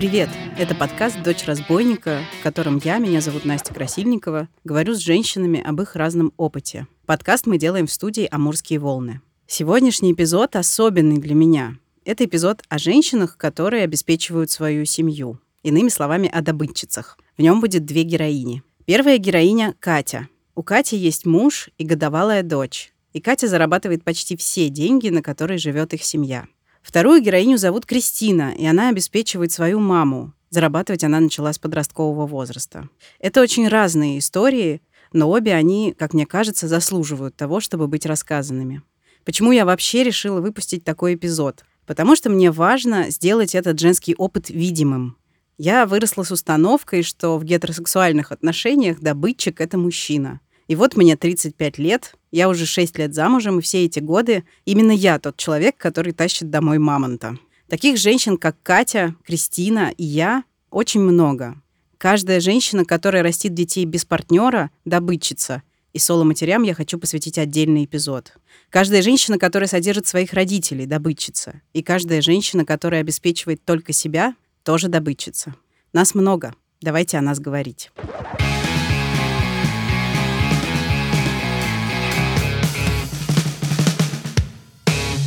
Привет! Это подкаст «Дочь разбойника», в котором я, меня зовут Настя Красильникова, говорю с женщинами об их разном опыте. Подкаст мы делаем в студии «Амурские волны». Сегодняшний эпизод особенный для меня. Это эпизод о женщинах, которые обеспечивают свою семью. Иными словами, о добытчицах. В нем будет две героини. Первая героиня — Катя. У Кати есть муж и годовалая дочь. И Катя зарабатывает почти все деньги, на которые живет их семья. Вторую героиню зовут Кристина, и она обеспечивает свою маму. Зарабатывать она начала с подросткового возраста. Это очень разные истории, но обе они, как мне кажется, заслуживают того, чтобы быть рассказанными. Почему я вообще решила выпустить такой эпизод? Потому что мне важно сделать этот женский опыт видимым. Я выросла с установкой, что в гетеросексуальных отношениях добытчик — это мужчина. И вот мне 35 лет, я уже 6 лет замужем, и все эти годы именно я тот человек, который тащит домой мамонта. Таких женщин, как Катя, Кристина и я, очень много. Каждая женщина, которая растит детей без партнера, добытчица. И соло-матерям я хочу посвятить отдельный эпизод. Каждая женщина, которая содержит своих родителей, добытчица. И каждая женщина, которая обеспечивает только себя, тоже добытчица. Нас много. Давайте о нас говорить.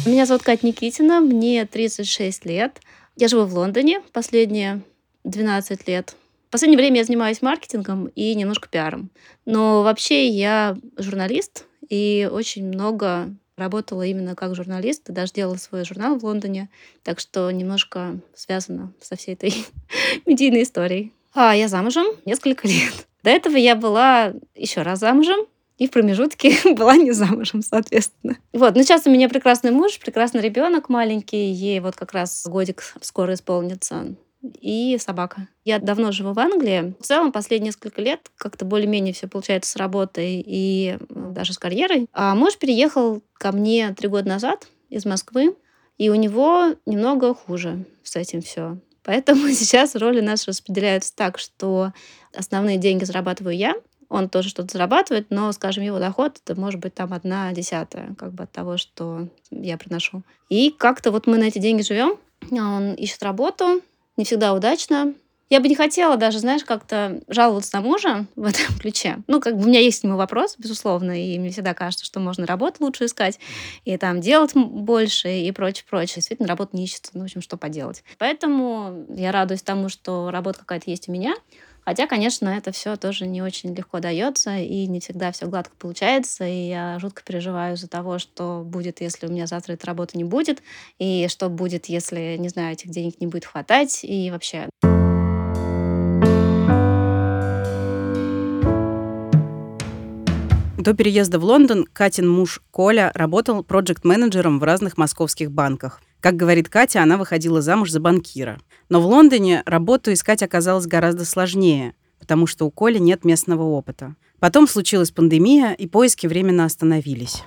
Меня зовут Катя Никитина, мне 36 лет. Я живу в Лондоне последние 12 лет. В последнее время я занимаюсь маркетингом и немножко пиаром. Но вообще я журналист и очень много работала именно как журналист, и даже делала свой журнал в Лондоне, так что немножко связано со всей этой медийной историей. А я замужем несколько лет. До этого я была еще раз замужем, и в промежутке была не замужем, соответственно. Вот, но сейчас у меня прекрасный муж, прекрасный ребенок маленький, ей вот как раз годик скоро исполнится и собака. Я давно живу в Англии. В целом, последние несколько лет как-то более-менее все получается с работой и даже с карьерой. А муж переехал ко мне три года назад из Москвы, и у него немного хуже с этим все. Поэтому сейчас роли наши распределяются так, что основные деньги зарабатываю я, он тоже что-то зарабатывает, но, скажем, его доход это может быть там одна десятая как бы от того, что я приношу. И как-то вот мы на эти деньги живем. Он ищет работу, не всегда удачно. Я бы не хотела даже, знаешь, как-то жаловаться на мужа в этом ключе. Ну, как бы у меня есть к нему вопрос, безусловно, и мне всегда кажется, что можно работу лучше искать, и там делать больше, и прочее, прочее. Действительно, работа не ищется, ну, в общем, что поделать. Поэтому я радуюсь тому, что работа какая-то есть у меня. Хотя, конечно, это все тоже не очень легко дается, и не всегда все гладко получается, и я жутко переживаю из-за того, что будет, если у меня завтра этой работы не будет, и что будет, если, не знаю, этих денег не будет хватать, и вообще. До переезда в Лондон Катин муж Коля работал проект-менеджером в разных московских банках. Как говорит Катя, она выходила замуж за банкира. Но в Лондоне работу искать оказалось гораздо сложнее, потому что у Коли нет местного опыта. Потом случилась пандемия, и поиски временно остановились.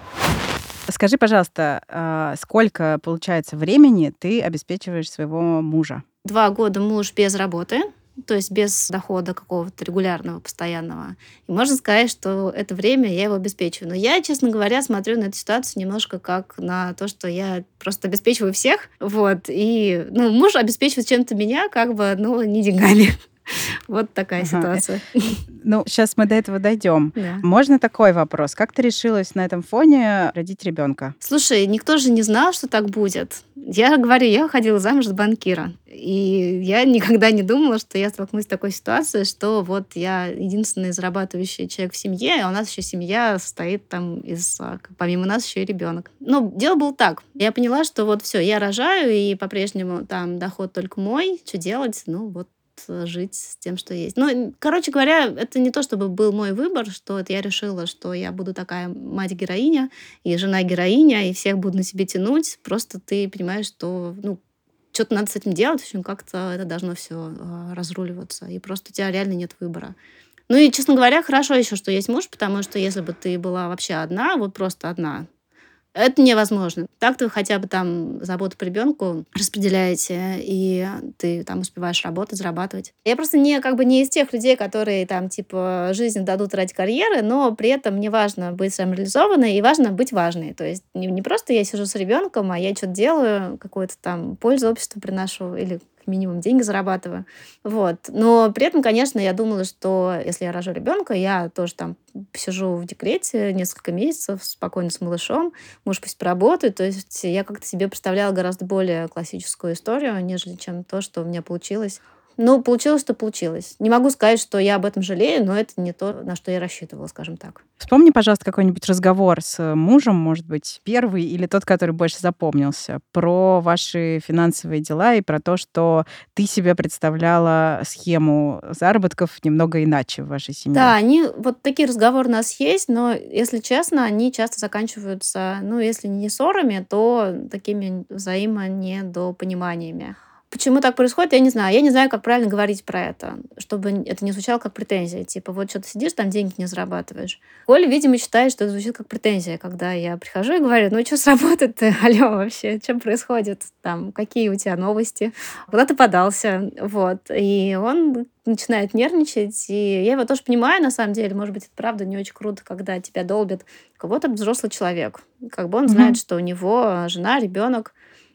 Скажи, пожалуйста, а, сколько, получается, времени ты обеспечиваешь своего мужа? Два года муж без работы, то есть без дохода какого-то регулярного, постоянного. И можно сказать, что это время я его обеспечиваю. Но я, честно говоря, смотрю на эту ситуацию немножко как на то, что я просто обеспечиваю всех. Вот. И ну, муж обеспечивает чем-то меня, как бы, ну, не деньгами. Вот такая ага. ситуация. Ну, сейчас мы до этого дойдем. Да. Можно такой вопрос? Как ты решилась на этом фоне родить ребенка? Слушай, никто же не знал, что так будет. Я говорю, я ходила замуж за банкира. И я никогда не думала, что я столкнусь с такой ситуацией, что вот я единственный зарабатывающий человек в семье, а у нас еще семья состоит там из, а, помимо нас еще и ребенок. Но дело было так. Я поняла, что вот все, я рожаю, и по-прежнему там доход только мой. Что делать? Ну вот жить с тем, что есть. Ну, короче говоря, это не то, чтобы был мой выбор, что это я решила, что я буду такая мать-героиня и жена-героиня, и всех буду на себе тянуть. Просто ты понимаешь, что, ну, что-то надо с этим делать, в общем, как-то это должно все а, разруливаться. И просто у тебя реально нет выбора. Ну и, честно говоря, хорошо еще, что есть муж, потому что если бы ты была вообще одна, вот просто одна, это невозможно. Так ты хотя бы там заботу по ребенку распределяете, и ты там успеваешь работать, зарабатывать. Я просто не как бы не из тех людей, которые там типа жизнь дадут ради карьеры, но при этом мне важно быть самореализованной и важно быть важной. То есть не, не просто я сижу с ребенком, а я что-то делаю, какую-то там пользу обществу приношу или минимум деньги зарабатываю. Вот. Но при этом, конечно, я думала, что если я рожу ребенка, я тоже там сижу в декрете несколько месяцев спокойно с малышом, муж пусть поработает. То есть я как-то себе представляла гораздо более классическую историю, нежели чем то, что у меня получилось. Ну, получилось, что получилось. Не могу сказать, что я об этом жалею, но это не то, на что я рассчитывала, скажем так. Вспомни, пожалуйста, какой-нибудь разговор с мужем, может быть, первый или тот, который больше запомнился, про ваши финансовые дела и про то, что ты себе представляла схему заработков немного иначе в вашей семье. Да, они, вот такие разговоры у нас есть, но, если честно, они часто заканчиваются, ну, если не ссорами, то такими взаимонедопониманиями. Почему так происходит, я не знаю. Я не знаю, как правильно говорить про это, чтобы это не звучало как претензия. Типа, вот что ты сидишь, там деньги не зарабатываешь. Оля, видимо, считает, что это звучит как претензия, когда я прихожу и говорю, ну что с работы-то, алло, вообще, что происходит? Там, какие у тебя новости? Куда ты подался? Вот. И он начинает нервничать, и я его тоже понимаю, на самом деле, может быть, это правда не очень круто, когда тебя долбит кого-то взрослый человек, как бы он mm-hmm. знает, что у него жена, ребенок,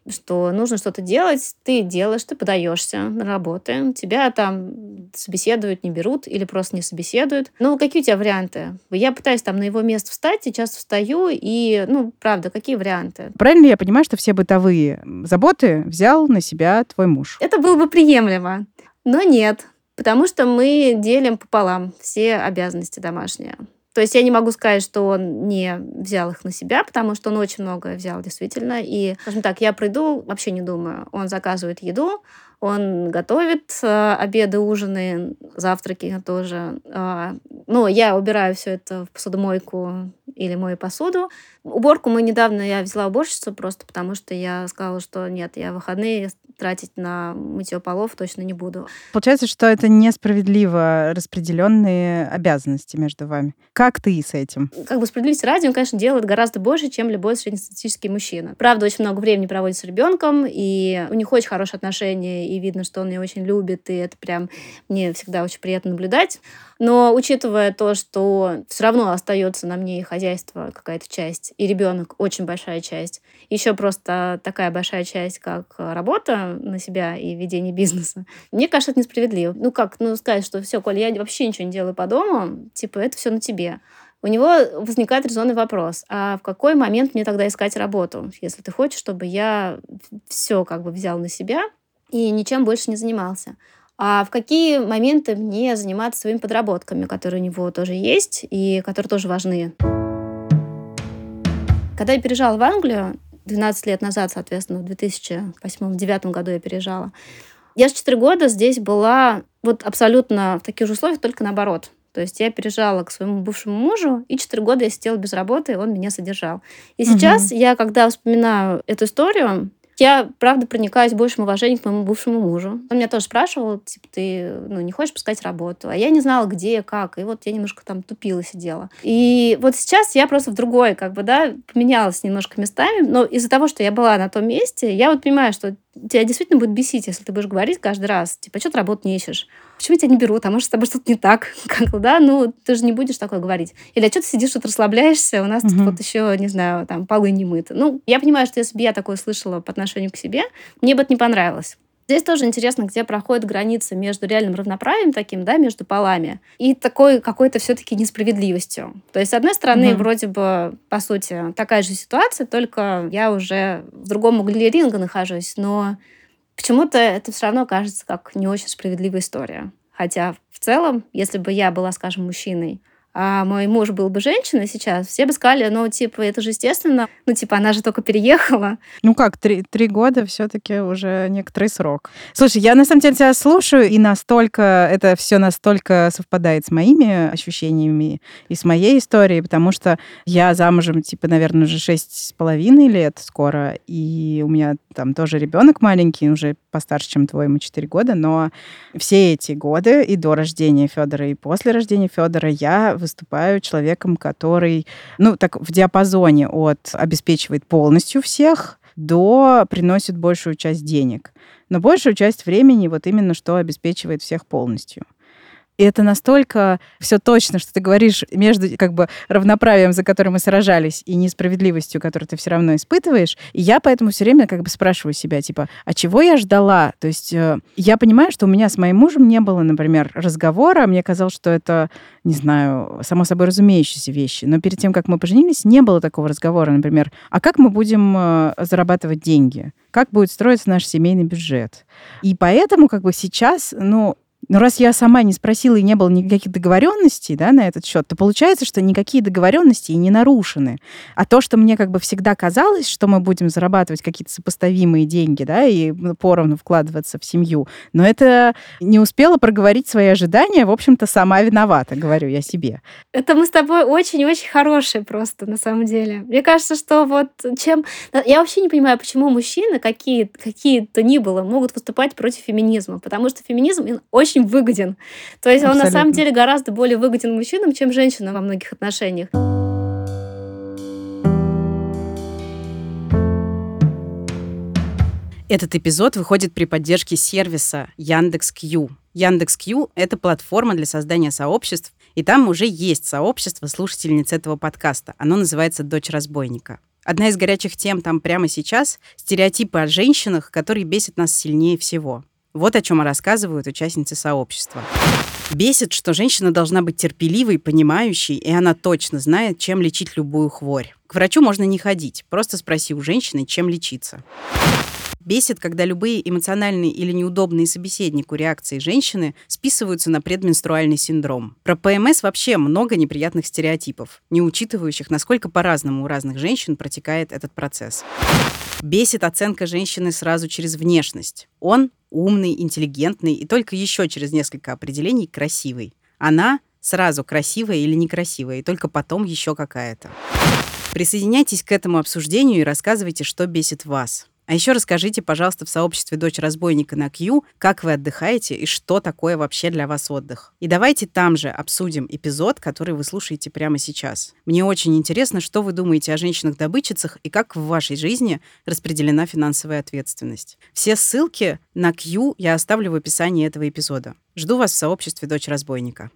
что нужно что-то делать, ты делаешь, ты подаешься на работы, тебя там собеседуют, не берут или просто не собеседуют. Ну, какие у тебя варианты? Я пытаюсь там на его место встать, сейчас встаю, и, ну, правда, какие варианты? Правильно я понимаю, что все бытовые заботы взял на себя твой муж? Это было бы приемлемо, но нет, потому что мы делим пополам все обязанности домашние. То есть я не могу сказать, что он не взял их на себя, потому что он очень многое взял действительно. И, скажем так, я приду, вообще не думаю. Он заказывает еду, он готовит э, обеды, ужины, завтраки тоже. Э, ну, я убираю все это в посудомойку или мою посуду. Уборку мы недавно, я взяла уборщицу просто потому, что я сказала, что нет, я выходные тратить на мытье полов точно не буду. Получается, что это несправедливо распределенные обязанности между вами. Как ты с этим? Как бы справедливости ради, он, конечно, делает гораздо больше, чем любой среднестатистический мужчина. Правда, очень много времени проводит с ребенком, и у них очень хорошие отношения, и видно, что он меня очень любит, и это прям мне всегда очень приятно наблюдать. Но учитывая то, что все равно остается на мне и хозяйство какая-то часть, и ребенок очень большая часть, еще просто такая большая часть, как работа на себя и ведение бизнеса, мне кажется, это несправедливо. Ну как, ну сказать, что все, Коля, я вообще ничего не делаю по дому, типа, это все на тебе у него возникает резонный вопрос, а в какой момент мне тогда искать работу, если ты хочешь, чтобы я все как бы взял на себя и ничем больше не занимался. А в какие моменты мне заниматься своими подработками, которые у него тоже есть и которые тоже важны. Когда я переезжала в Англию, 12 лет назад, соответственно, в 2008-2009 году я переезжала, я с 4 года здесь была вот абсолютно в таких же условиях, только наоборот. То есть я переезжала к своему бывшему мужу, и 4 года я сидела без работы, и он меня содержал. И сейчас угу. я, когда вспоминаю эту историю, я, правда, проникаюсь большим уважением к моему бывшему мужу. Он меня тоже спрашивал, типа, ты ну, не хочешь пускать работу? А я не знала, где, как. И вот я немножко там тупила, сидела. И вот сейчас я просто в другой, как бы, да, поменялась немножко местами. Но из-за того, что я была на том месте, я вот понимаю, что тебя действительно будет бесить, если ты будешь говорить каждый раз, типа, что ты работу не ищешь? Почему тебя не берут? А может, с тобой что-то не так? Как да? Ну, ты же не будешь такое говорить. Или а что ты сидишь, тут расслабляешься? У нас угу. тут вот еще, не знаю, там, полы не мыты. Ну, я понимаю, что если бы я такое слышала по отношению к себе, мне бы это не понравилось. Здесь тоже интересно, где проходит граница между реальным равноправием таким, да, между полами, и такой какой-то все-таки несправедливостью. То есть, с одной стороны, угу. вроде бы, по сути, такая же ситуация, только я уже в другом угле ринга нахожусь, но почему-то это все равно кажется как не очень справедливая история. Хотя в целом, если бы я была, скажем, мужчиной, а мой муж был бы женщиной сейчас, все бы сказали, ну, типа, это же естественно, ну, типа, она же только переехала. Ну как, три, три года все таки уже некоторый срок. Слушай, я на самом деле тебя слушаю, и настолько, это все настолько совпадает с моими ощущениями и с моей историей, потому что я замужем, типа, наверное, уже шесть с половиной лет скоро, и у меня там тоже ребенок маленький, уже постарше, чем твой, ему 4 года, но все эти годы и до рождения Федора, и после рождения Федора я выступаю человеком, который, ну, так в диапазоне от обеспечивает полностью всех до приносит большую часть денег. Но большую часть времени вот именно что обеспечивает всех полностью. И это настолько все точно, что ты говоришь между как бы равноправием, за которое мы сражались, и несправедливостью, которую ты все равно испытываешь. И я поэтому все время как бы спрашиваю себя, типа, а чего я ждала? То есть э, я понимаю, что у меня с моим мужем не было, например, разговора. Мне казалось, что это, не знаю, само собой разумеющиеся вещи. Но перед тем, как мы поженились, не было такого разговора, например, а как мы будем э, зарабатывать деньги? Как будет строиться наш семейный бюджет? И поэтому как бы сейчас, ну, но раз я сама не спросила и не было никаких договоренностей да, на этот счет, то получается, что никакие договоренности и не нарушены. А то, что мне как бы всегда казалось, что мы будем зарабатывать какие-то сопоставимые деньги, да, и поровну вкладываться в семью, но это не успела проговорить свои ожидания, в общем-то, сама виновата, говорю я себе. Это мы с тобой очень-очень хорошие просто, на самом деле. Мне кажется, что вот чем... Я вообще не понимаю, почему мужчины, какие, какие-то ни было, могут выступать против феминизма, потому что феминизм очень очень выгоден. То есть Абсолютно. он на самом деле гораздо более выгоден мужчинам, чем женщинам во многих отношениях. Этот эпизод выходит при поддержке сервиса Яндекс.Кью. Яндекс.Кью — это платформа для создания сообществ, и там уже есть сообщество слушательниц этого подкаста. Оно называется «Дочь разбойника». Одна из горячих тем там прямо сейчас — стереотипы о женщинах, которые бесят нас сильнее всего. Вот о чем рассказывают участницы сообщества. Бесит, что женщина должна быть терпеливой, понимающей, и она точно знает, чем лечить любую хворь. К врачу можно не ходить, просто спроси у женщины, чем лечиться. Бесит, когда любые эмоциональные или неудобные собеседнику реакции женщины списываются на предменструальный синдром. Про ПМС вообще много неприятных стереотипов, не учитывающих, насколько по-разному у разных женщин протекает этот процесс. Бесит оценка женщины сразу через внешность. Он умный, интеллигентный и только еще через несколько определений красивый. Она сразу красивая или некрасивая, и только потом еще какая-то. Присоединяйтесь к этому обсуждению и рассказывайте, что бесит вас. А еще расскажите, пожалуйста, в сообществе «Дочь разбойника» на Q, как вы отдыхаете и что такое вообще для вас отдых. И давайте там же обсудим эпизод, который вы слушаете прямо сейчас. Мне очень интересно, что вы думаете о женщинах-добытчицах и как в вашей жизни распределена финансовая ответственность. Все ссылки на Q я оставлю в описании этого эпизода. Жду вас в сообществе «Дочь разбойника».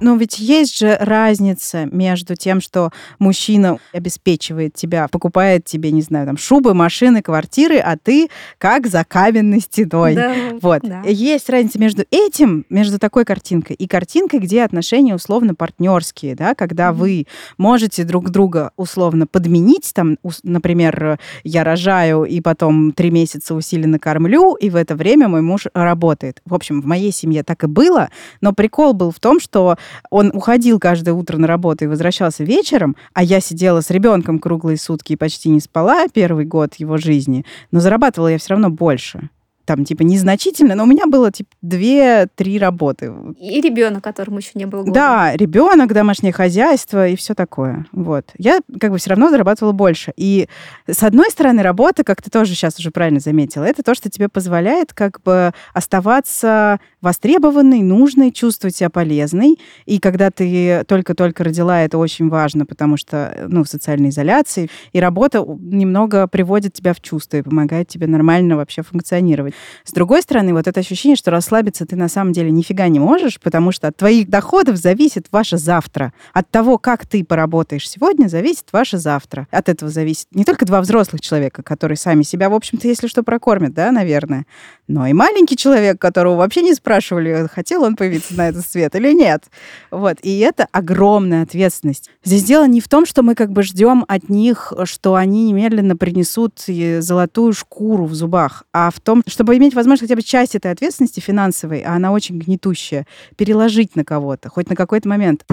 Но ведь есть же разница между тем, что мужчина обеспечивает тебя, покупает тебе, не знаю, там, шубы, машины, квартиры, а ты как за каменной стеной. Да, вот. Да. Есть разница между этим, между такой картинкой и картинкой, где отношения условно партнерские, да, когда mm-hmm. вы можете друг друга условно подменить, там, например, я рожаю и потом три месяца усиленно кормлю, и в это время мой муж работает. В общем, в моей семье так и было, но прикол был в том, что он уходил каждое утро на работу и возвращался вечером, а я сидела с ребенком круглые сутки и почти не спала первый год его жизни, но зарабатывала я все равно больше там, типа, незначительно, но у меня было, типа, две-три работы. И ребенок, которому еще не было года. Да, ребенок, домашнее хозяйство и все такое. Вот. Я, как бы, все равно зарабатывала больше. И, с одной стороны, работа, как ты тоже сейчас уже правильно заметила, это то, что тебе позволяет, как бы, оставаться востребованной, нужной, чувствовать себя полезной. И когда ты только-только родила, это очень важно, потому что, ну, в социальной изоляции, и работа немного приводит тебя в чувство и помогает тебе нормально вообще функционировать. С другой стороны, вот это ощущение, что расслабиться ты на самом деле нифига не можешь, потому что от твоих доходов зависит ваше завтра. От того, как ты поработаешь сегодня, зависит ваше завтра. От этого зависит не только два взрослых человека, которые сами себя, в общем-то, если что, прокормят, да, наверное, но и маленький человек, которого вообще не спрашивали, хотел он появиться на этот свет или нет. Вот. И это огромная ответственность. Здесь дело не в том, что мы как бы ждем от них, что они немедленно принесут золотую шкуру в зубах, а в том, чтобы иметь возможность хотя бы часть этой ответственности финансовой, а она очень гнетущая, переложить на кого-то, хоть на какой-то момент.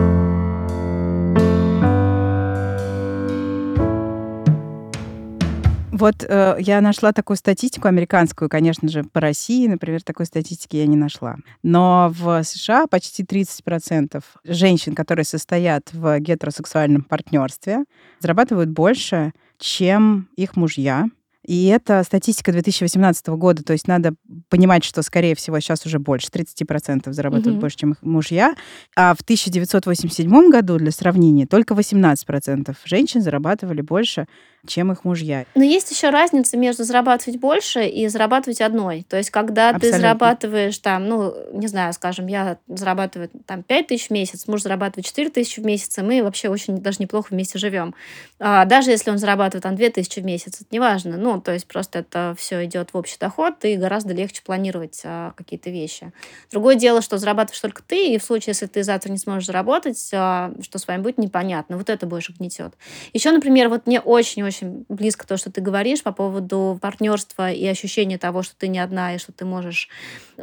Вот э, я нашла такую статистику американскую, конечно же, по России, например, такой статистики я не нашла. Но в США почти 30% женщин, которые состоят в гетеросексуальном партнерстве, зарабатывают больше, чем их мужья И это статистика 2018 года, то есть надо понимать, что, скорее всего, сейчас уже больше, 30% зарабатывают mm-hmm. больше, чем их мужья. А в 1987 году, для сравнения, только 18% женщин зарабатывали больше, чем их мужья. Но есть еще разница между зарабатывать больше и зарабатывать одной. То есть, когда Абсолютно. ты зарабатываешь там, ну, не знаю, скажем, я зарабатываю там 5 тысяч в месяц, муж зарабатывает 4 тысячи в месяц, и мы вообще очень даже неплохо вместе живем. А даже если он зарабатывает там 2 тысячи в месяц, это неважно. Ну, то есть, просто это все идет в общий доход, и гораздо легче планировать а, какие-то вещи. Другое дело, что зарабатываешь только ты, и в случае, если ты завтра не сможешь заработать, а, что с вами будет, непонятно. Вот это больше гнетет. Еще, например, вот мне очень-очень очень близко то, что ты говоришь по поводу партнерства и ощущения того, что ты не одна и что ты можешь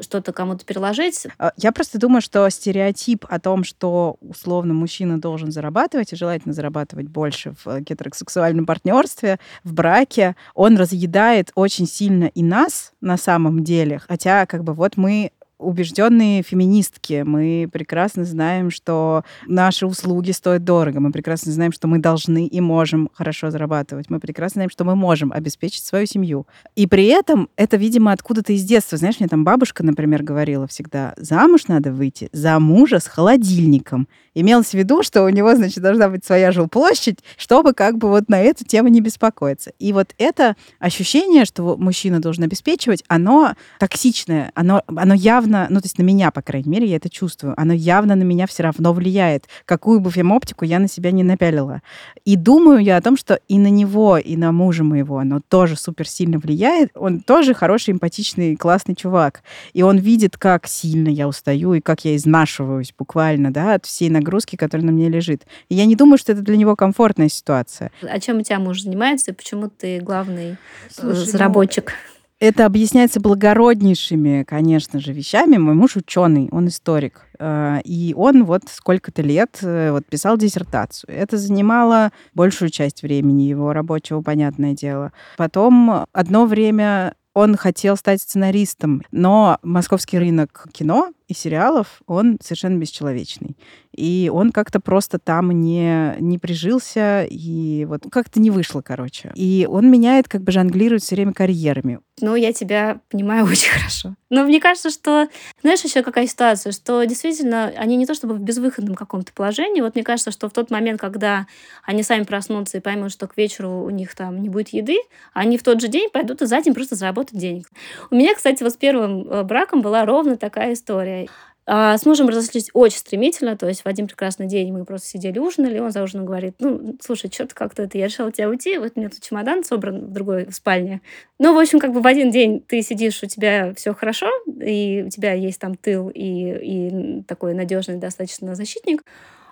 что-то кому-то переложить. А, я просто думаю, что стереотип о том, что условно мужчина должен зарабатывать и желательно зарабатывать больше в гетеросексуальном партнерстве, в браке, он разъедает очень сильно и нас на самом деле. Хотя как бы вот мы убежденные феминистки. Мы прекрасно знаем, что наши услуги стоят дорого. Мы прекрасно знаем, что мы должны и можем хорошо зарабатывать. Мы прекрасно знаем, что мы можем обеспечить свою семью. И при этом это, видимо, откуда-то из детства. Знаешь, мне там бабушка, например, говорила всегда, замуж надо выйти за мужа с холодильником. Имелось в виду, что у него, значит, должна быть своя жилплощадь, чтобы как бы вот на эту тему не беспокоиться. И вот это ощущение, что мужчина должен обеспечивать, оно токсичное, оно, оно явно явно, ну, то есть на меня, по крайней мере, я это чувствую, оно явно на меня все равно влияет, какую бы фемоптику я на себя не напялила. И думаю я о том, что и на него, и на мужа моего оно тоже супер сильно влияет. Он тоже хороший, эмпатичный, классный чувак. И он видит, как сильно я устаю и как я изнашиваюсь буквально, да, от всей нагрузки, которая на мне лежит. И я не думаю, что это для него комфортная ситуация. А чем у тебя муж занимается и почему ты главный э, Слушай, разработчик? Ну, это объясняется благороднейшими, конечно же, вещами. Мой муж ученый, он историк. Э, и он вот сколько-то лет э, вот писал диссертацию. Это занимало большую часть времени его рабочего, понятное дело. Потом одно время он хотел стать сценаристом, но московский рынок кино и сериалов, он совершенно бесчеловечный. И он как-то просто там не, не прижился, и вот как-то не вышло, короче. И он меняет, как бы жонглирует все время карьерами. Ну, я тебя понимаю очень хорошо. Но мне кажется, что, знаешь, еще какая ситуация, что действительно они не то чтобы в безвыходном каком-то положении. Вот мне кажется, что в тот момент, когда они сами проснутся и поймут, что к вечеру у них там не будет еды, они в тот же день пойдут и за день просто заработать денег. У меня, кстати, вот с первым э, браком была ровно такая история. А с мужем разошлись очень стремительно, то есть в один прекрасный день мы просто сидели ужинали, он за ужином говорит, ну, слушай, что-то как-то это, я решила тебя уйти, вот у меня тут чемодан собран в другой спальне. Ну, в общем, как бы в один день ты сидишь, у тебя все хорошо, и у тебя есть там тыл и, и такой надежный достаточно защитник,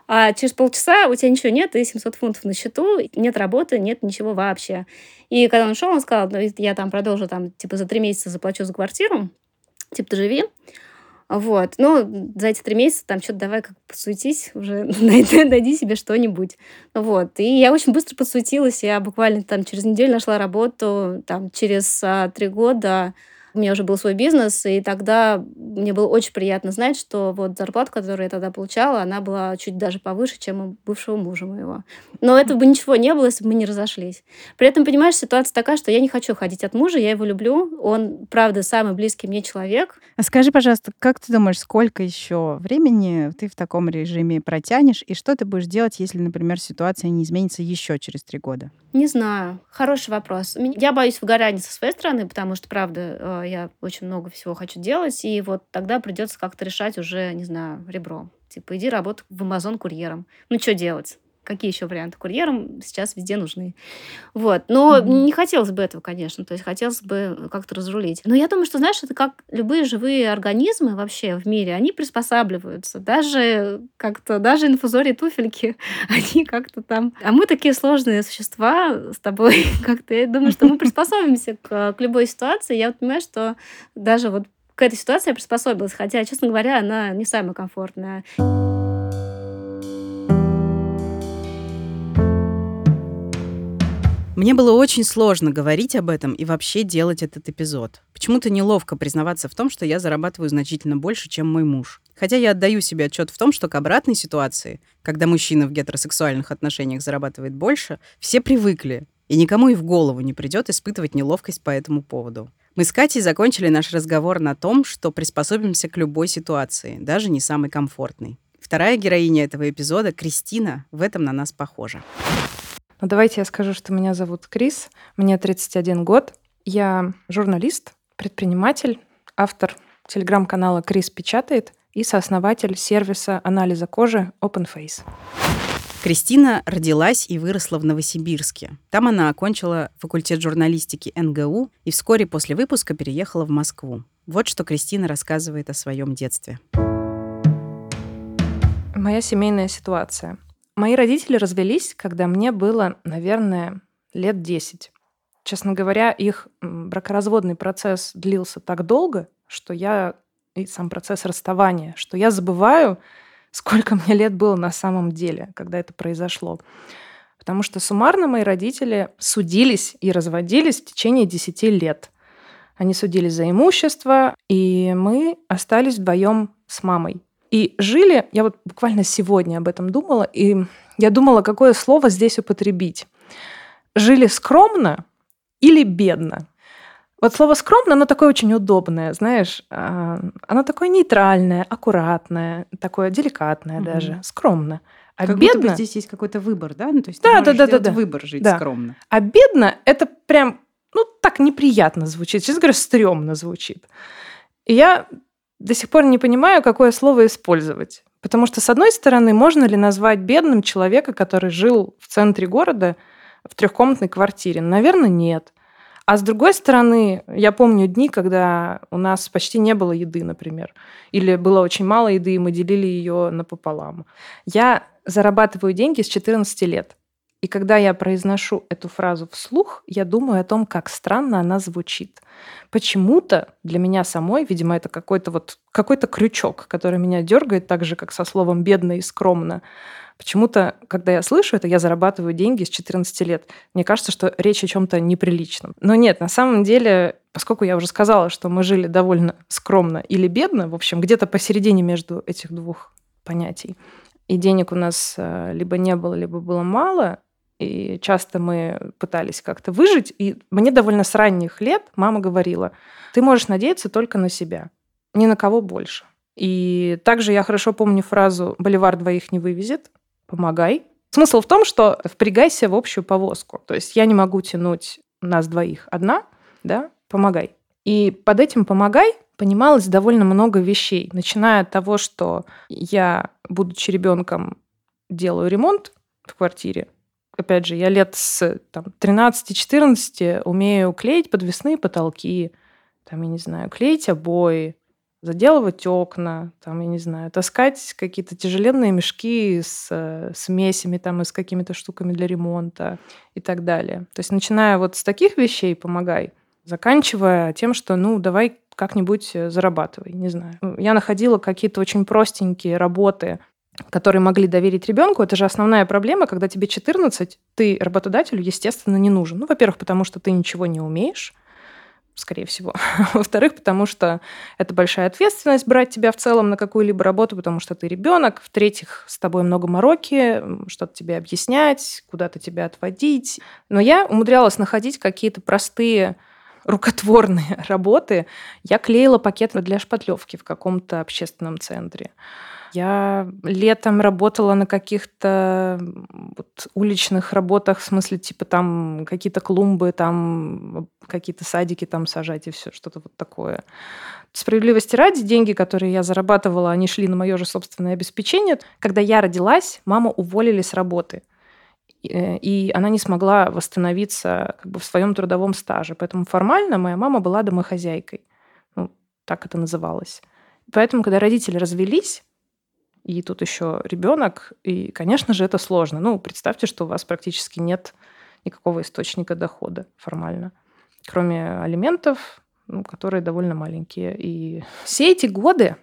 а через полчаса у тебя ничего нет, и 700 фунтов на счету, нет работы, нет ничего вообще. И когда он ушел, он сказал, ну, я там продолжу, там, типа, за три месяца заплачу за квартиру, типа, ты живи. Вот. Ну, за эти три месяца там что-то давай как подсуетись, уже найди, себе что-нибудь. Вот. И я очень быстро подсуетилась. Я буквально там через неделю нашла работу. Там через а, три года у меня уже был свой бизнес, и тогда мне было очень приятно знать, что вот зарплата, которую я тогда получала, она была чуть даже повыше, чем у бывшего мужа моего. Но этого бы ничего не было, если бы мы не разошлись. При этом, понимаешь, ситуация такая, что я не хочу ходить от мужа, я его люблю, он, правда, самый близкий мне человек. А скажи, пожалуйста, как ты думаешь, сколько еще времени ты в таком режиме протянешь, и что ты будешь делать, если, например, ситуация не изменится еще через три года? Не знаю. Хороший вопрос. Я боюсь выгорания со своей стороны, потому что, правда, э, я очень много всего хочу делать, и вот тогда придется как-то решать уже, не знаю, ребро. Типа, иди работай в Амазон курьером. Ну, что делать? Какие еще варианты? Курьерам сейчас везде нужны. Вот. Но mm-hmm. не хотелось бы этого, конечно. То есть хотелось бы как-то разрулить. Но я думаю, что, знаешь, это как любые живые организмы вообще в мире, они приспосабливаются. Даже как-то, даже инфузории туфельки, они как-то там... А мы такие сложные существа с тобой. Как-то я думаю, что мы приспособимся к, к любой ситуации. Я вот понимаю, что даже вот к этой ситуации я приспособилась. Хотя, честно говоря, она не самая комфортная. Мне было очень сложно говорить об этом и вообще делать этот эпизод. Почему-то неловко признаваться в том, что я зарабатываю значительно больше, чем мой муж. Хотя я отдаю себе отчет в том, что к обратной ситуации, когда мужчина в гетеросексуальных отношениях зарабатывает больше, все привыкли. И никому и в голову не придет испытывать неловкость по этому поводу. Мы с Катей закончили наш разговор на том, что приспособимся к любой ситуации, даже не самой комфортной. Вторая героиня этого эпизода, Кристина, в этом на нас похожа. Ну, давайте я скажу, что меня зовут Крис, мне 31 год. Я журналист, предприниматель, автор телеграм-канала «Крис печатает» и сооснователь сервиса анализа кожи OpenFace. Кристина родилась и выросла в Новосибирске. Там она окончила факультет журналистики НГУ и вскоре после выпуска переехала в Москву. Вот что Кристина рассказывает о своем детстве. Моя семейная ситуация. Мои родители развелись, когда мне было, наверное, лет 10. Честно говоря, их бракоразводный процесс длился так долго, что я и сам процесс расставания, что я забываю, сколько мне лет было на самом деле, когда это произошло. Потому что суммарно мои родители судились и разводились в течение 10 лет. Они судились за имущество, и мы остались вдвоем с мамой. И жили, я вот буквально сегодня об этом думала, и я думала, какое слово здесь употребить. Жили скромно или бедно. Вот слово скромно, оно такое очень удобное, знаешь, а, оно такое нейтральное, аккуратное, такое деликатное угу. даже, скромно. А как бедно... будто бы здесь есть какой-то выбор, да? Ну, то есть да, да, да, да, да. выбор жить да. скромно. А бедно – это прям, ну, так неприятно звучит. Честно говоря, стрёмно звучит. И я до сих пор не понимаю, какое слово использовать. Потому что, с одной стороны, можно ли назвать бедным человека, который жил в центре города в трехкомнатной квартире? Наверное, нет. А с другой стороны, я помню дни, когда у нас почти не было еды, например, или было очень мало еды, и мы делили ее напополам. Я зарабатываю деньги с 14 лет. И когда я произношу эту фразу вслух, я думаю о том, как странно она звучит. Почему-то для меня самой, видимо, это какой-то вот какой-то крючок, который меня дергает так же, как со словом бедно и скромно. Почему-то, когда я слышу это, я зарабатываю деньги с 14 лет. Мне кажется, что речь о чем-то неприличном. Но нет, на самом деле, поскольку я уже сказала, что мы жили довольно скромно или бедно, в общем, где-то посередине между этих двух понятий, и денег у нас э, либо не было, либо было мало, и часто мы пытались как-то выжить. И мне довольно с ранних лет мама говорила, ты можешь надеяться только на себя, ни на кого больше. И также я хорошо помню фразу «Боливар двоих не вывезет», помогай. Смысл в том, что впрягайся в общую повозку. То есть я не могу тянуть нас двоих одна, да, помогай. И под этим помогай понималось довольно много вещей, начиная от того, что я, будучи ребенком, делаю ремонт в квартире. Опять же, я лет с там, 13-14 умею клеить подвесные потолки, там, я не знаю, клеить обои, заделывать окна, там, я не знаю, таскать какие-то тяжеленные мешки с э, смесями там и с какими-то штуками для ремонта и так далее. То есть начиная вот с таких вещей помогай, заканчивая тем, что ну давай как-нибудь э, зарабатывай, не знаю. Я находила какие-то очень простенькие работы, которые могли доверить ребенку. Это же основная проблема, когда тебе 14, ты работодателю, естественно, не нужен. Ну, во-первых, потому что ты ничего не умеешь, скорее всего. Во-вторых, потому что это большая ответственность брать тебя в целом на какую-либо работу, потому что ты ребенок. В-третьих, с тобой много мороки, что-то тебе объяснять, куда-то тебя отводить. Но я умудрялась находить какие-то простые рукотворные работы. Я клеила пакеты для шпатлевки в каком-то общественном центре. Я летом работала на каких-то вот уличных работах, в смысле, типа там какие-то клумбы, там какие-то садики там сажать и все, что-то вот такое. Справедливости ради, деньги, которые я зарабатывала, они шли на мое же собственное обеспечение. Когда я родилась, маму уволили с работы и она не смогла восстановиться как бы в своем трудовом стаже. Поэтому формально моя мама была домохозяйкой. Ну, так это называлось. Поэтому, когда родители развелись, и тут еще ребенок, и, конечно же, это сложно. Ну, представьте, что у вас практически нет никакого источника дохода формально, кроме алиментов, ну, которые довольно маленькие. И все эти годы,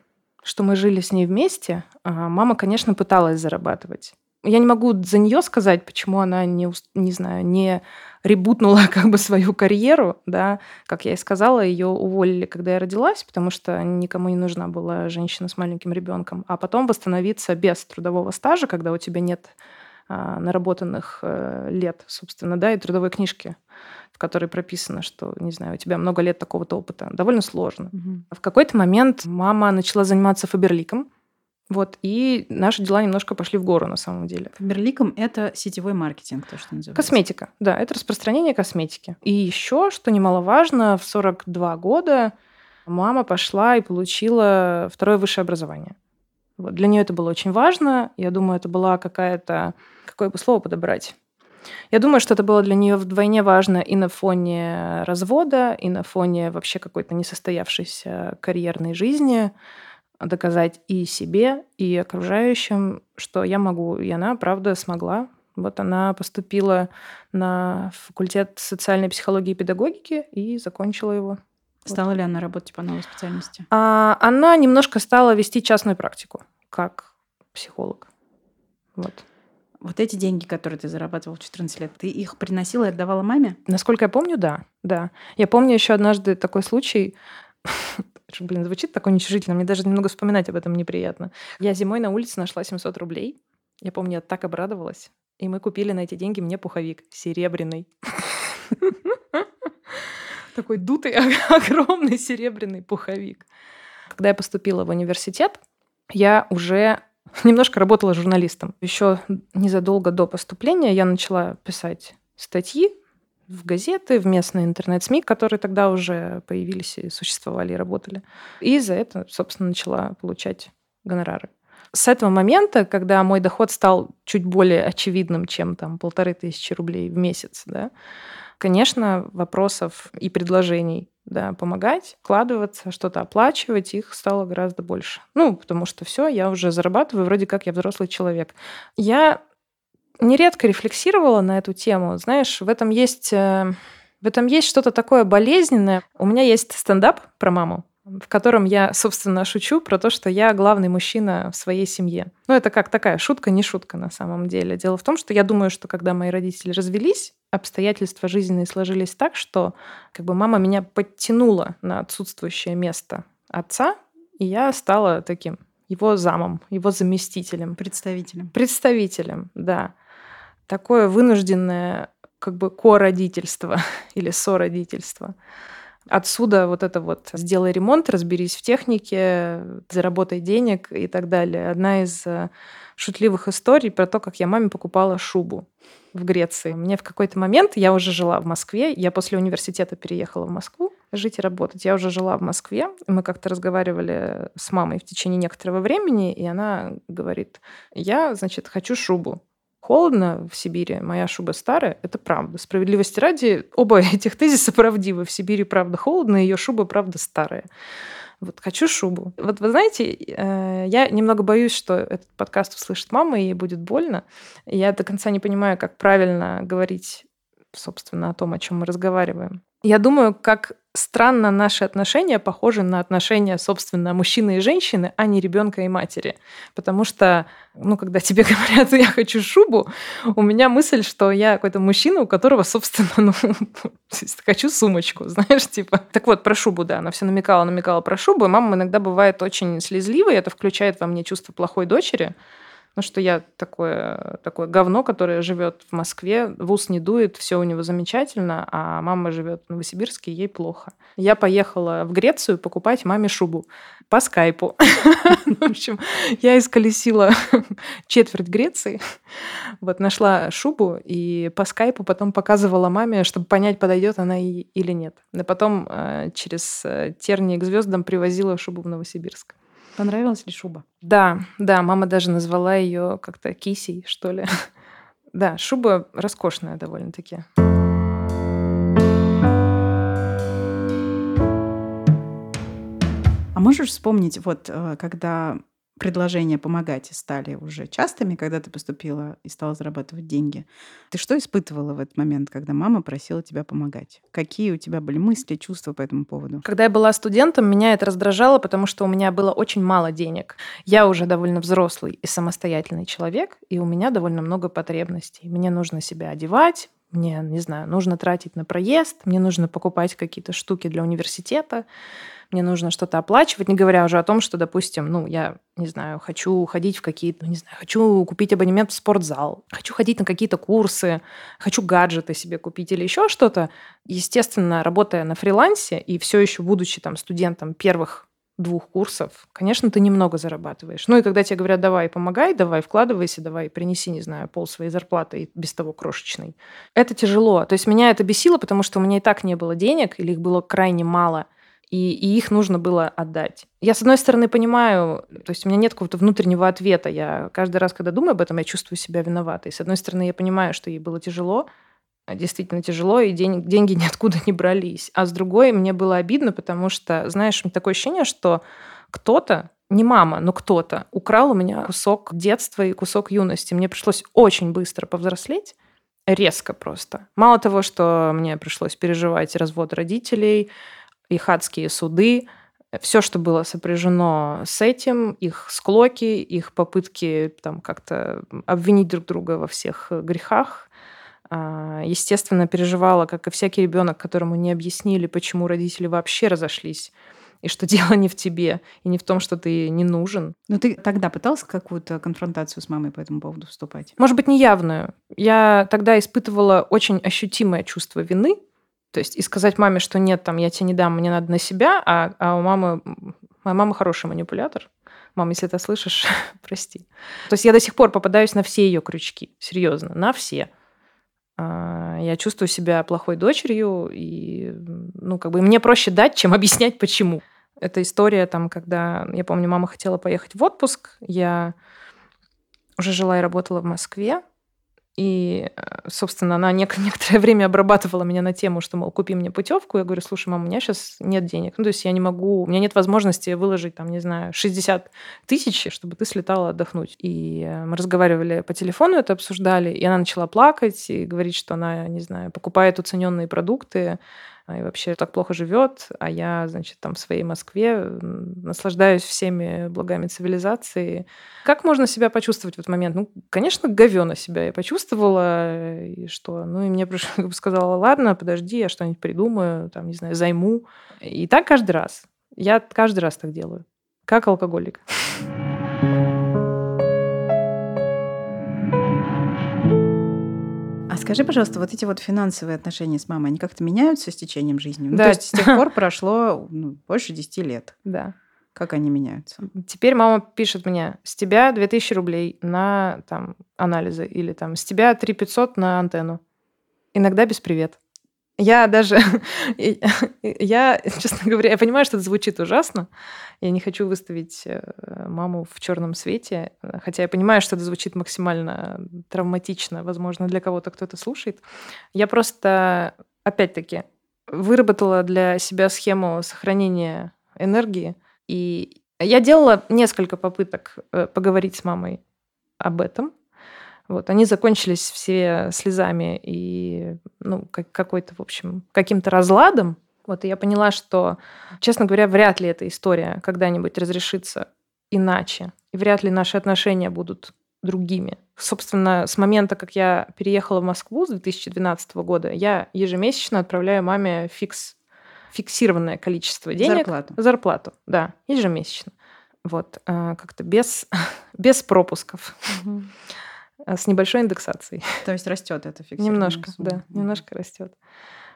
что мы жили с ней вместе, а, мама, конечно, пыталась зарабатывать я не могу за нее сказать, почему она не, не знаю, не ребутнула как бы свою карьеру, да, как я и сказала, ее уволили, когда я родилась, потому что никому не нужна была женщина с маленьким ребенком, а потом восстановиться без трудового стажа, когда у тебя нет а, наработанных э, лет, собственно, да, и трудовой книжки, в которой прописано, что, не знаю, у тебя много лет такого-то опыта. Довольно сложно. Мгм. В какой-то момент мама начала заниматься фаберликом, вот, и наши дела немножко пошли в гору на самом деле. Фаберликом это сетевой маркетинг, то, что называется. Косметика, да, это распространение косметики. И еще, что немаловажно, в 42 года мама пошла и получила второе высшее образование. Вот. Для нее это было очень важно. Я думаю, это была какая-то... Какое бы слово подобрать? Я думаю, что это было для нее вдвойне важно и на фоне развода, и на фоне вообще какой-то несостоявшейся карьерной жизни доказать и себе, и окружающим, что я могу. И она, правда, смогла. Вот она поступила на факультет социальной психологии и педагогики и закончила его. Стала ли она работать по новой специальности? А она немножко стала вести частную практику как психолог. Вот. Вот эти деньги, которые ты зарабатывал в 14 лет, ты их приносила и отдавала маме? Насколько я помню, да. да. Я помню еще однажды такой случай, блин, звучит так уничижительно, мне даже немного вспоминать об этом неприятно. Я зимой на улице нашла 700 рублей. Я помню, я так обрадовалась. И мы купили на эти деньги мне пуховик серебряный. Такой дутый, огромный серебряный пуховик. Когда я поступила в университет, я уже немножко работала журналистом. Еще незадолго до поступления я начала писать статьи в газеты, в местные интернет-СМИ, которые тогда уже появились и существовали, и работали. И за это, собственно, начала получать гонорары. С этого момента, когда мой доход стал чуть более очевидным, чем там полторы тысячи рублей в месяц, да, конечно, вопросов и предложений да, помогать, вкладываться, что-то оплачивать, их стало гораздо больше. Ну, потому что все, я уже зарабатываю, вроде как я взрослый человек. Я нередко рефлексировала на эту тему. Знаешь, в этом есть, э, в этом есть что-то такое болезненное. У меня есть стендап про маму, в котором я, собственно, шучу про то, что я главный мужчина в своей семье. Ну, это как такая шутка, не шутка на самом деле. Дело в том, что я думаю, что когда мои родители развелись, обстоятельства жизненные сложились так, что как бы мама меня подтянула на отсутствующее место отца, и я стала таким его замом, его заместителем. Представителем. Представителем, да. Такое вынужденное как бы кородительство или сородительство. Отсюда вот это вот «сделай ремонт, разберись в технике, заработай денег» и так далее. Одна из э, шутливых историй про то, как я маме покупала шубу в Греции. Мне в какой-то момент, я уже жила в Москве, я после университета переехала в Москву жить и работать. Я уже жила в Москве, мы как-то разговаривали с мамой в течение некоторого времени, и она говорит, я, значит, хочу шубу холодно в Сибири, моя шуба старая, это правда. Справедливости ради, оба этих тезиса правдивы. В Сибири правда холодно, ее шуба правда старая. Вот хочу шубу. Вот вы знаете, э, я немного боюсь, что этот подкаст услышит мама, и ей будет больно. Я до конца не понимаю, как правильно говорить, собственно, о том, о чем мы разговариваем. Я думаю, как странно наши отношения похожи на отношения, собственно, мужчины и женщины, а не ребенка и матери. Потому что, ну, когда тебе говорят, я хочу шубу, у меня мысль, что я какой-то мужчина, у которого, собственно, ну, хочу сумочку, знаешь, типа. Так вот, про шубу, да, она все намекала, намекала про шубу, и мама иногда бывает очень слезливой, это включает во мне чувство плохой дочери, ну, что я такое, такое говно, которое живет в Москве, в ус не дует, все у него замечательно, а мама живет в Новосибирске, ей плохо. Я поехала в Грецию покупать маме шубу по скайпу. В общем, я исколесила четверть Греции, вот нашла шубу и по скайпу потом показывала маме, чтобы понять, подойдет она или нет. И потом э, через э, тернии к звездам привозила шубу в Новосибирск. Понравилась ли шуба? Да, да, мама даже назвала ее как-то кисей, что ли. Да, шуба роскошная довольно-таки. А можешь вспомнить, вот э, когда предложения помогать стали уже частыми, когда ты поступила и стала зарабатывать деньги. Ты что испытывала в этот момент, когда мама просила тебя помогать? Какие у тебя были мысли, чувства по этому поводу? Когда я была студентом, меня это раздражало, потому что у меня было очень мало денег. Я уже довольно взрослый и самостоятельный человек, и у меня довольно много потребностей. Мне нужно себя одевать, Мне, не знаю, нужно тратить на проезд, мне нужно покупать какие-то штуки для университета, мне нужно что-то оплачивать, не говоря уже о том, что, допустим, ну, я, не знаю, хочу ходить в какие-то, ну, не знаю, хочу купить абонемент в спортзал, хочу ходить на какие-то курсы, хочу гаджеты себе купить или еще что-то. Естественно, работая на фрилансе и все еще будучи там студентом первых двух курсов, конечно, ты немного зарабатываешь. Ну и когда тебе говорят, давай, помогай, давай, вкладывайся, давай, принеси, не знаю, пол своей зарплаты, и без того крошечной. Это тяжело. То есть меня это бесило, потому что у меня и так не было денег, или их было крайне мало – и, и их нужно было отдать. Я, с одной стороны, понимаю, то есть у меня нет какого-то внутреннего ответа. Я каждый раз, когда думаю об этом, я чувствую себя виноватой. С одной стороны, я понимаю, что ей было тяжело, а действительно тяжело, и день, деньги ниоткуда не брались. А с другой, мне было обидно, потому что, знаешь, такое ощущение, что кто-то, не мама, но кто-то украл у меня кусок детства и кусок юности. Мне пришлось очень быстро повзрослеть, резко просто. Мало того, что мне пришлось переживать развод родителей, их адские суды, все, что было сопряжено с этим, их склоки, их попытки там как-то обвинить друг друга во всех грехах. А, естественно, переживала, как и всякий ребенок, которому не объяснили, почему родители вообще разошлись и что дело не в тебе, и не в том, что ты не нужен. Но ты тогда пытался какую-то конфронтацию с мамой по этому поводу вступать? Может быть, неявную. Я тогда испытывала очень ощутимое чувство вины, то есть и сказать маме, что нет, там, я тебе не дам, мне надо на себя, а, а у мамы... Моя мама хороший манипулятор. Мама, если ты слышишь, прости. То есть я до сих пор попадаюсь на все ее крючки. Серьезно, на все. А, я чувствую себя плохой дочерью, и, ну, как бы мне проще дать, чем объяснять, почему. Это история, там, когда, я помню, мама хотела поехать в отпуск, я уже жила и работала в Москве, и, э, собственно, она некоторое время обрабатывала меня на тему, что, мол, купи мне путевку. Я говорю, слушай, мама, у меня сейчас нет денег. Ну, то есть я не могу, у меня нет возможности выложить, там, не знаю, 60 тысяч, чтобы ты слетала отдохнуть. И э, мы разговаривали по телефону, это обсуждали, и она начала плакать и говорить, что она, не знаю, покупает уцененные продукты, и вообще так плохо живет, а я, значит, там в своей Москве наслаждаюсь всеми благами цивилизации. Как можно себя почувствовать в этот момент? Ну, конечно, говёно себя я почувствовала, и что? Ну, и мне пришло, сказала, ладно, подожди, я что-нибудь придумаю, там, не знаю, займу. И так каждый раз. Я каждый раз так делаю. Как алкоголик. Скажи, пожалуйста, вот эти вот финансовые отношения с мамой, они как-то меняются с течением жизни? Ну, да. то есть с тех пор прошло ну, больше 10 лет. Да. Как они меняются? Теперь мама пишет мне, с тебя 2000 рублей на там, анализы или там с тебя 3500 на антенну. Иногда без привет. Я даже, я, честно говоря, я понимаю, что это звучит ужасно. Я не хочу выставить э, маму в черном свете, хотя я понимаю, что это звучит максимально травматично, возможно, для кого-то, кто это слушает. Я просто, опять-таки, выработала для себя схему сохранения энергии, и я делала несколько попыток э, поговорить с мамой об этом, вот, они закончились все слезами и ну, как, какой-то, в общем, каким-то разладом. Вот, и я поняла, что, честно говоря, вряд ли эта история когда-нибудь разрешится иначе. И вряд ли наши отношения будут другими. Собственно, с момента, как я переехала в Москву с 2012 года, я ежемесячно отправляю маме фикс, фиксированное количество денег. Зарплату. Зарплату, да, ежемесячно. Вот, э, как-то без, без пропусков. Угу. А, с небольшой индексацией. То есть растет это фиксированная Немножко, сумма. да, немножко растет.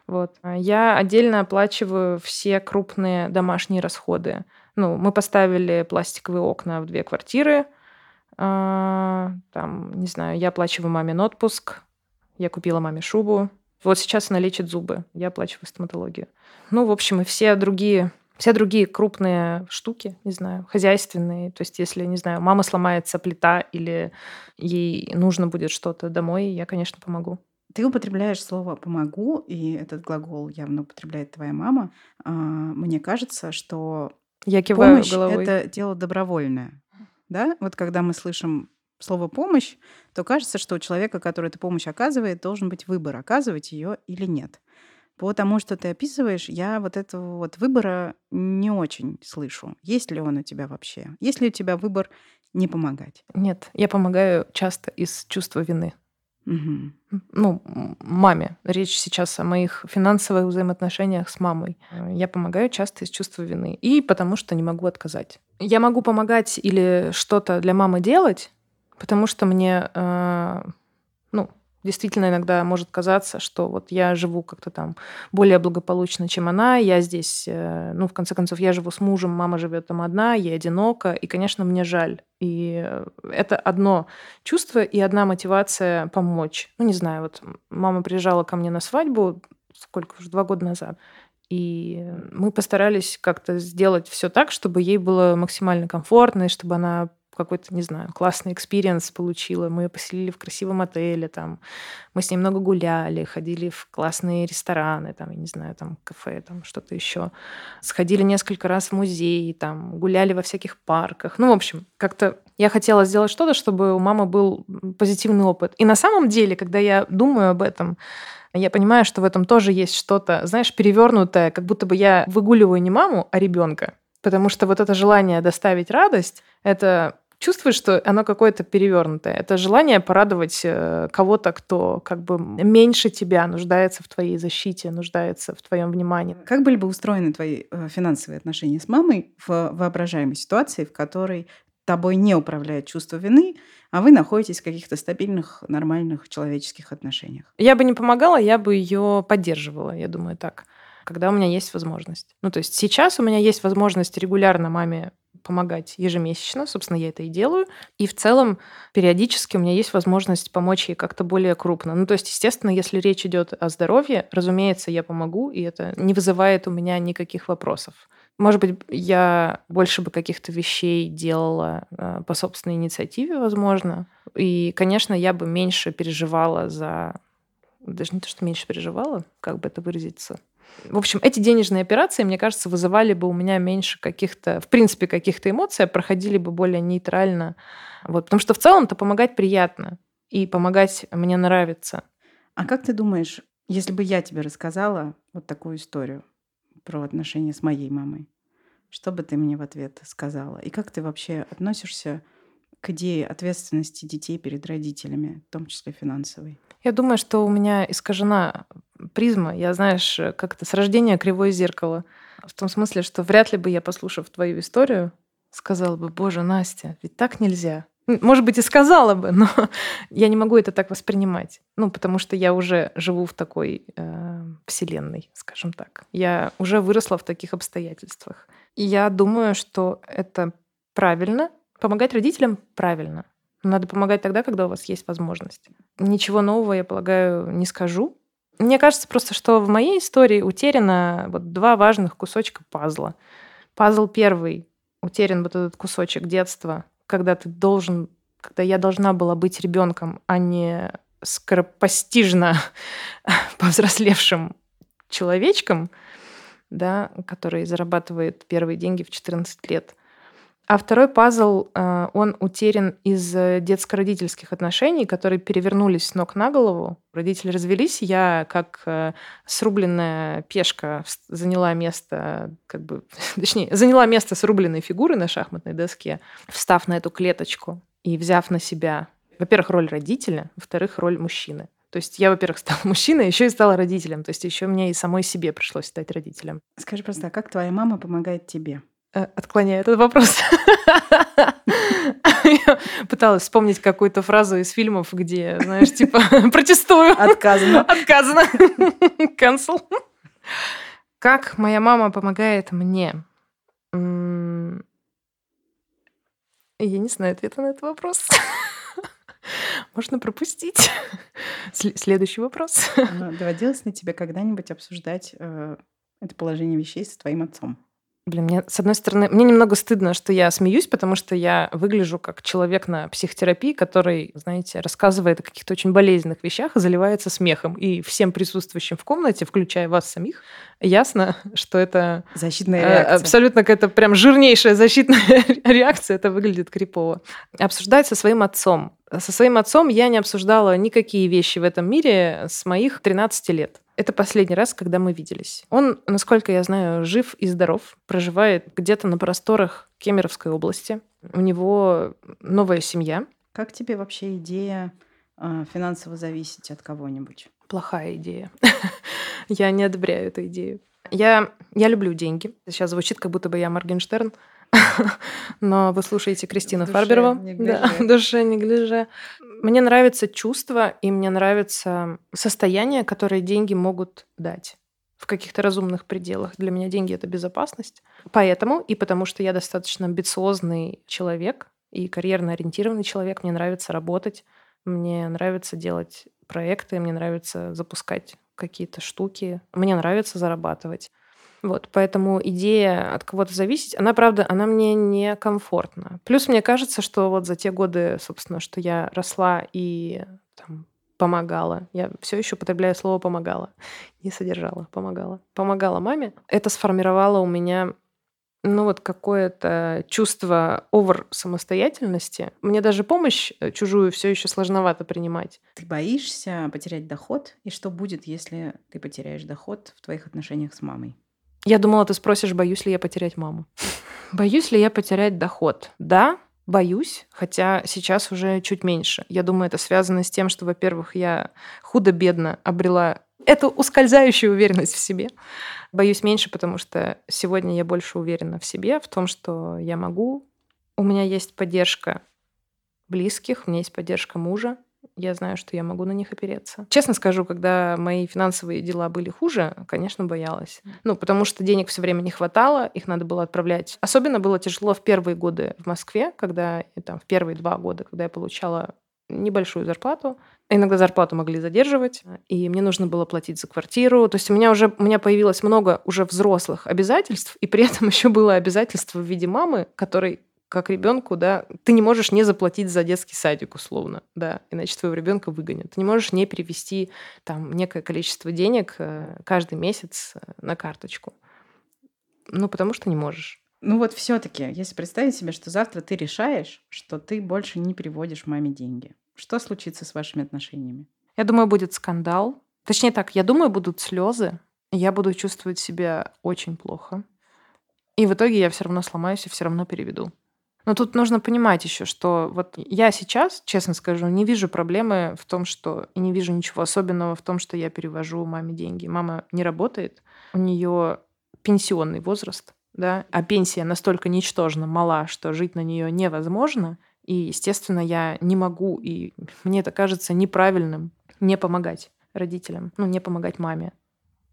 Вот. А я отдельно оплачиваю все крупные домашние расходы. Ну, мы поставили пластиковые окна в две квартиры. А, там, не знаю, я оплачиваю маме отпуск. Я купила маме шубу. Вот сейчас она лечит зубы. Я оплачиваю стоматологию. Ну, в общем, и все другие все другие крупные штуки, не знаю, хозяйственные, то есть если, не знаю, мама сломается плита или ей нужно будет что-то домой, я, конечно, помогу. Ты употребляешь слово «помогу», и этот глагол явно употребляет твоя мама. А, мне кажется, что я киваю помощь головой. — это дело добровольное. Да? Вот когда мы слышим слово «помощь», то кажется, что у человека, который эту помощь оказывает, должен быть выбор, оказывать ее или нет. По тому, что ты описываешь, я вот этого вот выбора не очень слышу. Есть ли он у тебя вообще? Есть ли у тебя выбор не помогать? Нет, я помогаю часто из чувства вины. Угу. Ну, маме. Речь сейчас о моих финансовых взаимоотношениях с мамой. Я помогаю часто из чувства вины. И потому что не могу отказать. Я могу помогать или что-то для мамы делать, потому что мне, э, действительно иногда может казаться, что вот я живу как-то там более благополучно, чем она, я здесь, э, ну, в конце концов, я живу с мужем, мама живет там одна, я одинока, и, конечно, мне жаль. И это одно чувство и одна мотивация помочь. Ну, не знаю, вот мама приезжала ко мне на свадьбу, сколько уже, два года назад, и мы постарались как-то сделать все так, чтобы ей было максимально комфортно, и чтобы она какой-то, не знаю, классный experience получила. Мы ее поселили в красивом отеле, там, мы с ней много гуляли, ходили в классные рестораны, там, я не знаю, там, кафе, там, что-то еще. Сходили несколько раз в музей, там, гуляли во всяких парках. Ну, в общем, как-то я хотела сделать что-то, чтобы у мамы был позитивный опыт. И на самом деле, когда я думаю об этом, я понимаю, что в этом тоже есть что-то, знаешь, перевернутое, как будто бы я выгуливаю не маму, а ребенка. Потому что вот это желание доставить радость, это чувствуешь, что оно какое-то перевернутое. Это желание порадовать э, кого-то, кто как бы меньше тебя нуждается в твоей защите, нуждается в твоем внимании. Как были бы устроены твои э, финансовые отношения с мамой в воображаемой ситуации, в которой тобой не управляет чувство вины, а вы находитесь в каких-то стабильных, нормальных человеческих отношениях? Я бы не помогала, я бы ее поддерживала, я думаю так когда у меня есть возможность. Ну, то есть сейчас у меня есть возможность регулярно маме помогать ежемесячно, собственно, я это и делаю. И в целом периодически у меня есть возможность помочь ей как-то более крупно. Ну, то есть, естественно, если речь идет о здоровье, разумеется, я помогу, и это не вызывает у меня никаких вопросов. Может быть, я больше бы каких-то вещей делала э, по собственной инициативе, возможно. И, конечно, я бы меньше переживала за... Даже не то, что меньше переживала, как бы это выразиться в общем, эти денежные операции, мне кажется, вызывали бы у меня меньше каких-то, в принципе, каких-то эмоций, а проходили бы более нейтрально. Вот, потому что в целом-то помогать приятно, и помогать мне нравится. А как ты думаешь, если бы я тебе рассказала вот такую историю про отношения с моей мамой, что бы ты мне в ответ сказала? И как ты вообще относишься к идее ответственности детей перед родителями, в том числе финансовой? Я думаю, что у меня искажена призма. Я, знаешь, как-то с рождения кривое зеркало. В том смысле, что вряд ли бы я, послушав твою историю, сказала бы, боже, Настя, ведь так нельзя. Может быть, и сказала бы, но я не могу это так воспринимать. Ну, потому что я уже живу в такой э, вселенной, скажем так. Я уже выросла в таких обстоятельствах. И я думаю, что это правильно. Помогать родителям правильно. Надо помогать тогда, когда у вас есть возможность. Ничего нового, я полагаю, не скажу. Мне кажется просто, что в моей истории утеряно вот два важных кусочка пазла. Пазл первый утерян вот этот кусочек детства, когда ты должен, когда я должна была быть ребенком, а не скоропостижно повзрослевшим человечком, да, который зарабатывает первые деньги в 14 лет – а второй пазл, э, он утерян из э, детско-родительских отношений, которые перевернулись с ног на голову. Родители развелись, я как э, срубленная пешка заняла место, как бы, точнее, заняла место срубленной фигуры на шахматной доске, встав на эту клеточку и взяв на себя, во-первых, роль родителя, во-вторых, роль мужчины. То есть я, во-первых, стала мужчиной, еще и стала родителем. То есть еще мне и самой себе пришлось стать родителем. Скажи просто, а как твоя мама помогает тебе? Э, отклоняю этот вопрос. Я пыталась вспомнить какую-то фразу из фильмов, где, знаешь, типа, протестую. Отказано. Отказано. Cancel. Как моя мама помогает мне? Я не знаю ответа на этот вопрос. Можно пропустить. Следующий вопрос. Доводилось ли тебе когда-нибудь обсуждать э, это положение вещей с твоим отцом? Блин, мне, с одной стороны, мне немного стыдно, что я смеюсь, потому что я выгляжу как человек на психотерапии, который, знаете, рассказывает о каких-то очень болезненных вещах и заливается смехом. И всем присутствующим в комнате, включая вас самих, ясно, что это... Защитная э, реакция. Абсолютно какая-то прям жирнейшая защитная реакция. Это выглядит крипово. Обсуждать со своим отцом. Со своим отцом я не обсуждала никакие вещи в этом мире с моих 13 лет. Это последний раз, когда мы виделись. Он, насколько я знаю, жив и здоров, проживает где-то на просторах Кемеровской области. У него новая семья. Как тебе вообще идея э, финансово зависеть от кого-нибудь? Плохая идея. Я не одобряю эту идею. Я, я люблю деньги. Сейчас звучит, как будто бы я Моргенштерн. Но вы слушаете Кристину Фарберову. Да, душе не гляже. Мне нравится чувство, и мне нравится состояние, которое деньги могут дать в каких-то разумных пределах. Для меня деньги — это безопасность. Поэтому, и потому что я достаточно амбициозный человек и карьерно ориентированный человек, мне нравится работать, мне нравится делать проекты, мне нравится запускать какие-то штуки, мне нравится зарабатывать. Вот, поэтому идея от кого-то зависеть, она, правда, она мне не комфортна. Плюс мне кажется, что вот за те годы, собственно, что я росла и там, помогала, я все еще употребляю слово помогала, не содержала, помогала, помогала маме, это сформировало у меня ну вот какое-то чувство овер самостоятельности. Мне даже помощь э, чужую все еще сложновато принимать. Ты боишься потерять доход? И что будет, если ты потеряешь доход в твоих отношениях с мамой? Я думала, ты спросишь, боюсь ли я потерять маму. Боюсь ли я потерять доход? Да, боюсь, хотя сейчас уже чуть меньше. Я думаю, это связано с тем, что, во-первых, я худо-бедно обрела эту ускользающую уверенность в себе. Боюсь меньше, потому что сегодня я больше уверена в себе, в том, что я могу. У меня есть поддержка близких, у меня есть поддержка мужа, я знаю, что я могу на них опереться. Честно скажу, когда мои финансовые дела были хуже, конечно, боялась. Ну, потому что денег все время не хватало, их надо было отправлять. Особенно было тяжело в первые годы в Москве, когда там в первые два года, когда я получала небольшую зарплату. Иногда зарплату могли задерживать, и мне нужно было платить за квартиру. То есть у меня уже у меня появилось много уже взрослых обязательств, и при этом еще было обязательство в виде мамы, которой как ребенку, да, ты не можешь не заплатить за детский садик, условно, да, иначе твоего ребенка выгонят. Ты не можешь не перевести там некое количество денег э, каждый месяц э, на карточку. Ну, потому что не можешь. Ну вот все-таки, если представить себе, что завтра ты решаешь, что ты больше не переводишь маме деньги, что случится с вашими отношениями? Я думаю, будет скандал. Точнее так, я думаю, будут слезы. Я буду чувствовать себя очень плохо. И в итоге я все равно сломаюсь и все равно переведу. Но тут нужно понимать еще, что вот я сейчас, честно скажу, не вижу проблемы в том, что и не вижу ничего особенного в том, что я перевожу маме деньги. Мама не работает, у нее пенсионный возраст, да, а пенсия настолько ничтожно мала, что жить на нее невозможно. И, естественно, я не могу, и мне это кажется неправильным, не помогать родителям, ну, не помогать маме,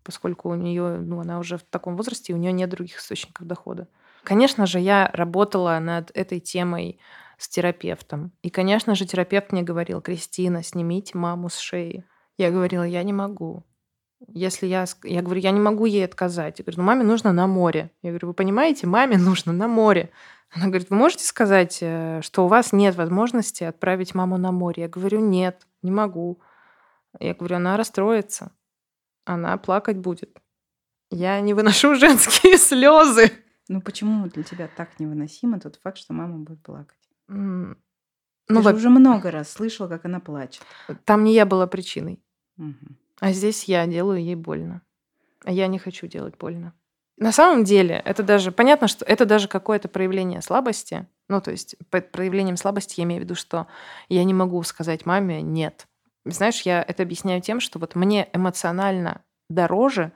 поскольку у нее, ну, она уже в таком возрасте, и у нее нет других источников дохода. Конечно же, я работала над этой темой с терапевтом. И, конечно же, терапевт мне говорил, Кристина, снимите маму с шеи. Я говорила, я не могу. Если я... Я говорю, я не могу ей отказать. Я говорю, ну, маме нужно на море. Я говорю, вы понимаете, маме нужно на море. Она говорит, вы можете сказать, э, что у вас нет возможности отправить маму на море? Я говорю, нет, не могу. Я говорю, она расстроится. Она плакать будет. Я не выношу женские слезы. Ну почему для тебя так невыносимо тот факт, что мама будет плакать? Ну, Ты же уже много раз слышала, как она плачет. Там не я была причиной. Угу. А здесь я делаю ей больно. А я не хочу делать больно. На самом деле, это даже понятно, что это даже какое-то проявление слабости. Ну, то есть, под проявлением слабости я имею в виду, что я не могу сказать маме нет. Знаешь, я это объясняю тем, что вот мне эмоционально дороже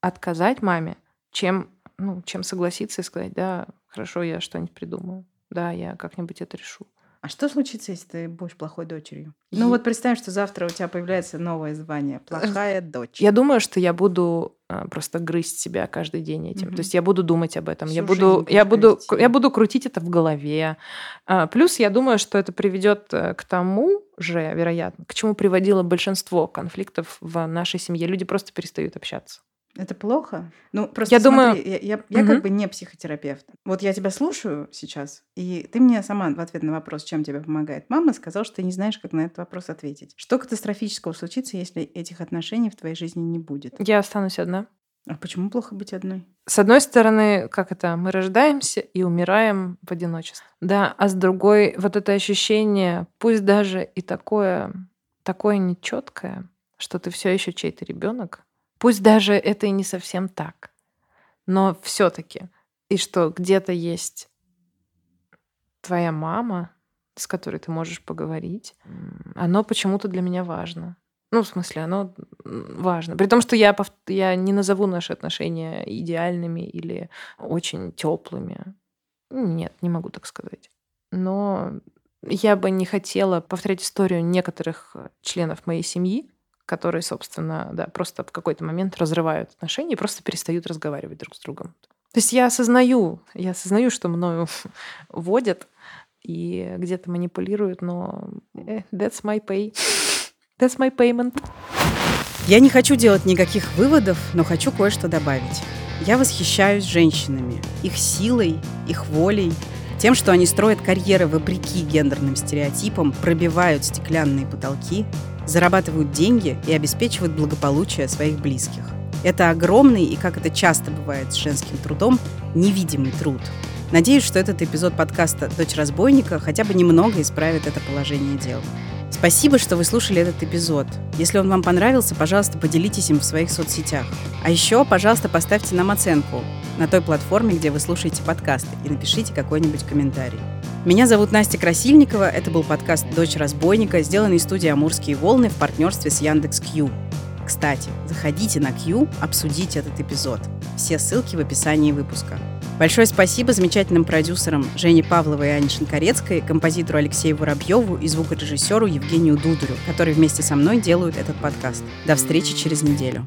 отказать маме, чем ну, чем согласиться и сказать, да, хорошо, я что-нибудь придумаю. Да, я как-нибудь это решу. А что случится, если ты будешь плохой дочерью? И... Ну вот представь, что завтра у тебя появляется новое звание «плохая дочь». Я думаю, что я буду а, просто грызть себя каждый день этим. Mm-hmm. То есть я буду думать об этом, Всю я буду, я буду, себя. я буду крутить это в голове. А, плюс я думаю, что это приведет э, к тому же, вероятно, к чему приводило большинство конфликтов в нашей семье. Люди просто перестают общаться. Это плохо? Ну, просто Я смотри, думаю- я, я, я Мгм. как бы не психотерапевт. Вот я тебя слушаю сейчас, и ты мне сама в ответ на вопрос, чем тебе помогает мама, сказал, что ты не знаешь, как на этот вопрос ответить. Что катастрофического случится, если этих отношений в твоей жизни не будет? Я останусь одна. А почему плохо быть одной? С одной стороны, как это, мы рождаемся и умираем в одиночестве. Да, а с другой, вот это ощущение, пусть даже и такое, такое нечеткое, что ты все еще чей-то ребенок, пусть даже это и не совсем так, но все-таки, и что где-то есть твоя мама, с которой ты можешь поговорить, оно почему-то для меня важно. Ну, в смысле, оно важно. При том, что я, я не назову наши отношения идеальными или очень теплыми. Нет, не могу так сказать. Но я бы не хотела повторять историю некоторых членов моей семьи, которые, собственно, да, просто в какой-то момент разрывают отношения и просто перестают разговаривать друг с другом. То есть я осознаю, я осознаю, что мною водят и где-то манипулируют, но э, that's my pay. That's my payment. Я не хочу делать никаких выводов, но хочу кое-что добавить. Я восхищаюсь женщинами, их силой, их волей, тем, что они строят карьеры вопреки гендерным стереотипам, пробивают стеклянные потолки, зарабатывают деньги и обеспечивают благополучие своих близких. Это огромный и, как это часто бывает с женским трудом, невидимый труд. Надеюсь, что этот эпизод подкаста «Дочь разбойника» хотя бы немного исправит это положение дел. Спасибо, что вы слушали этот эпизод. Если он вам понравился, пожалуйста, поделитесь им в своих соцсетях. А еще, пожалуйста, поставьте нам оценку на той платформе, где вы слушаете подкасты, и напишите какой-нибудь комментарий. Меня зовут Настя Красильникова. Это был подкаст «Дочь разбойника», сделанный студией «Амурские волны» в партнерстве с Яндекс.Кью. Кстати, заходите на Q, обсудите этот эпизод. Все ссылки в описании выпуска. Большое спасибо замечательным продюсерам Жене Павловой и Ане Шинкарецкой, композитору Алексею Воробьеву и звукорежиссеру Евгению Дударю, которые вместе со мной делают этот подкаст. До встречи через неделю.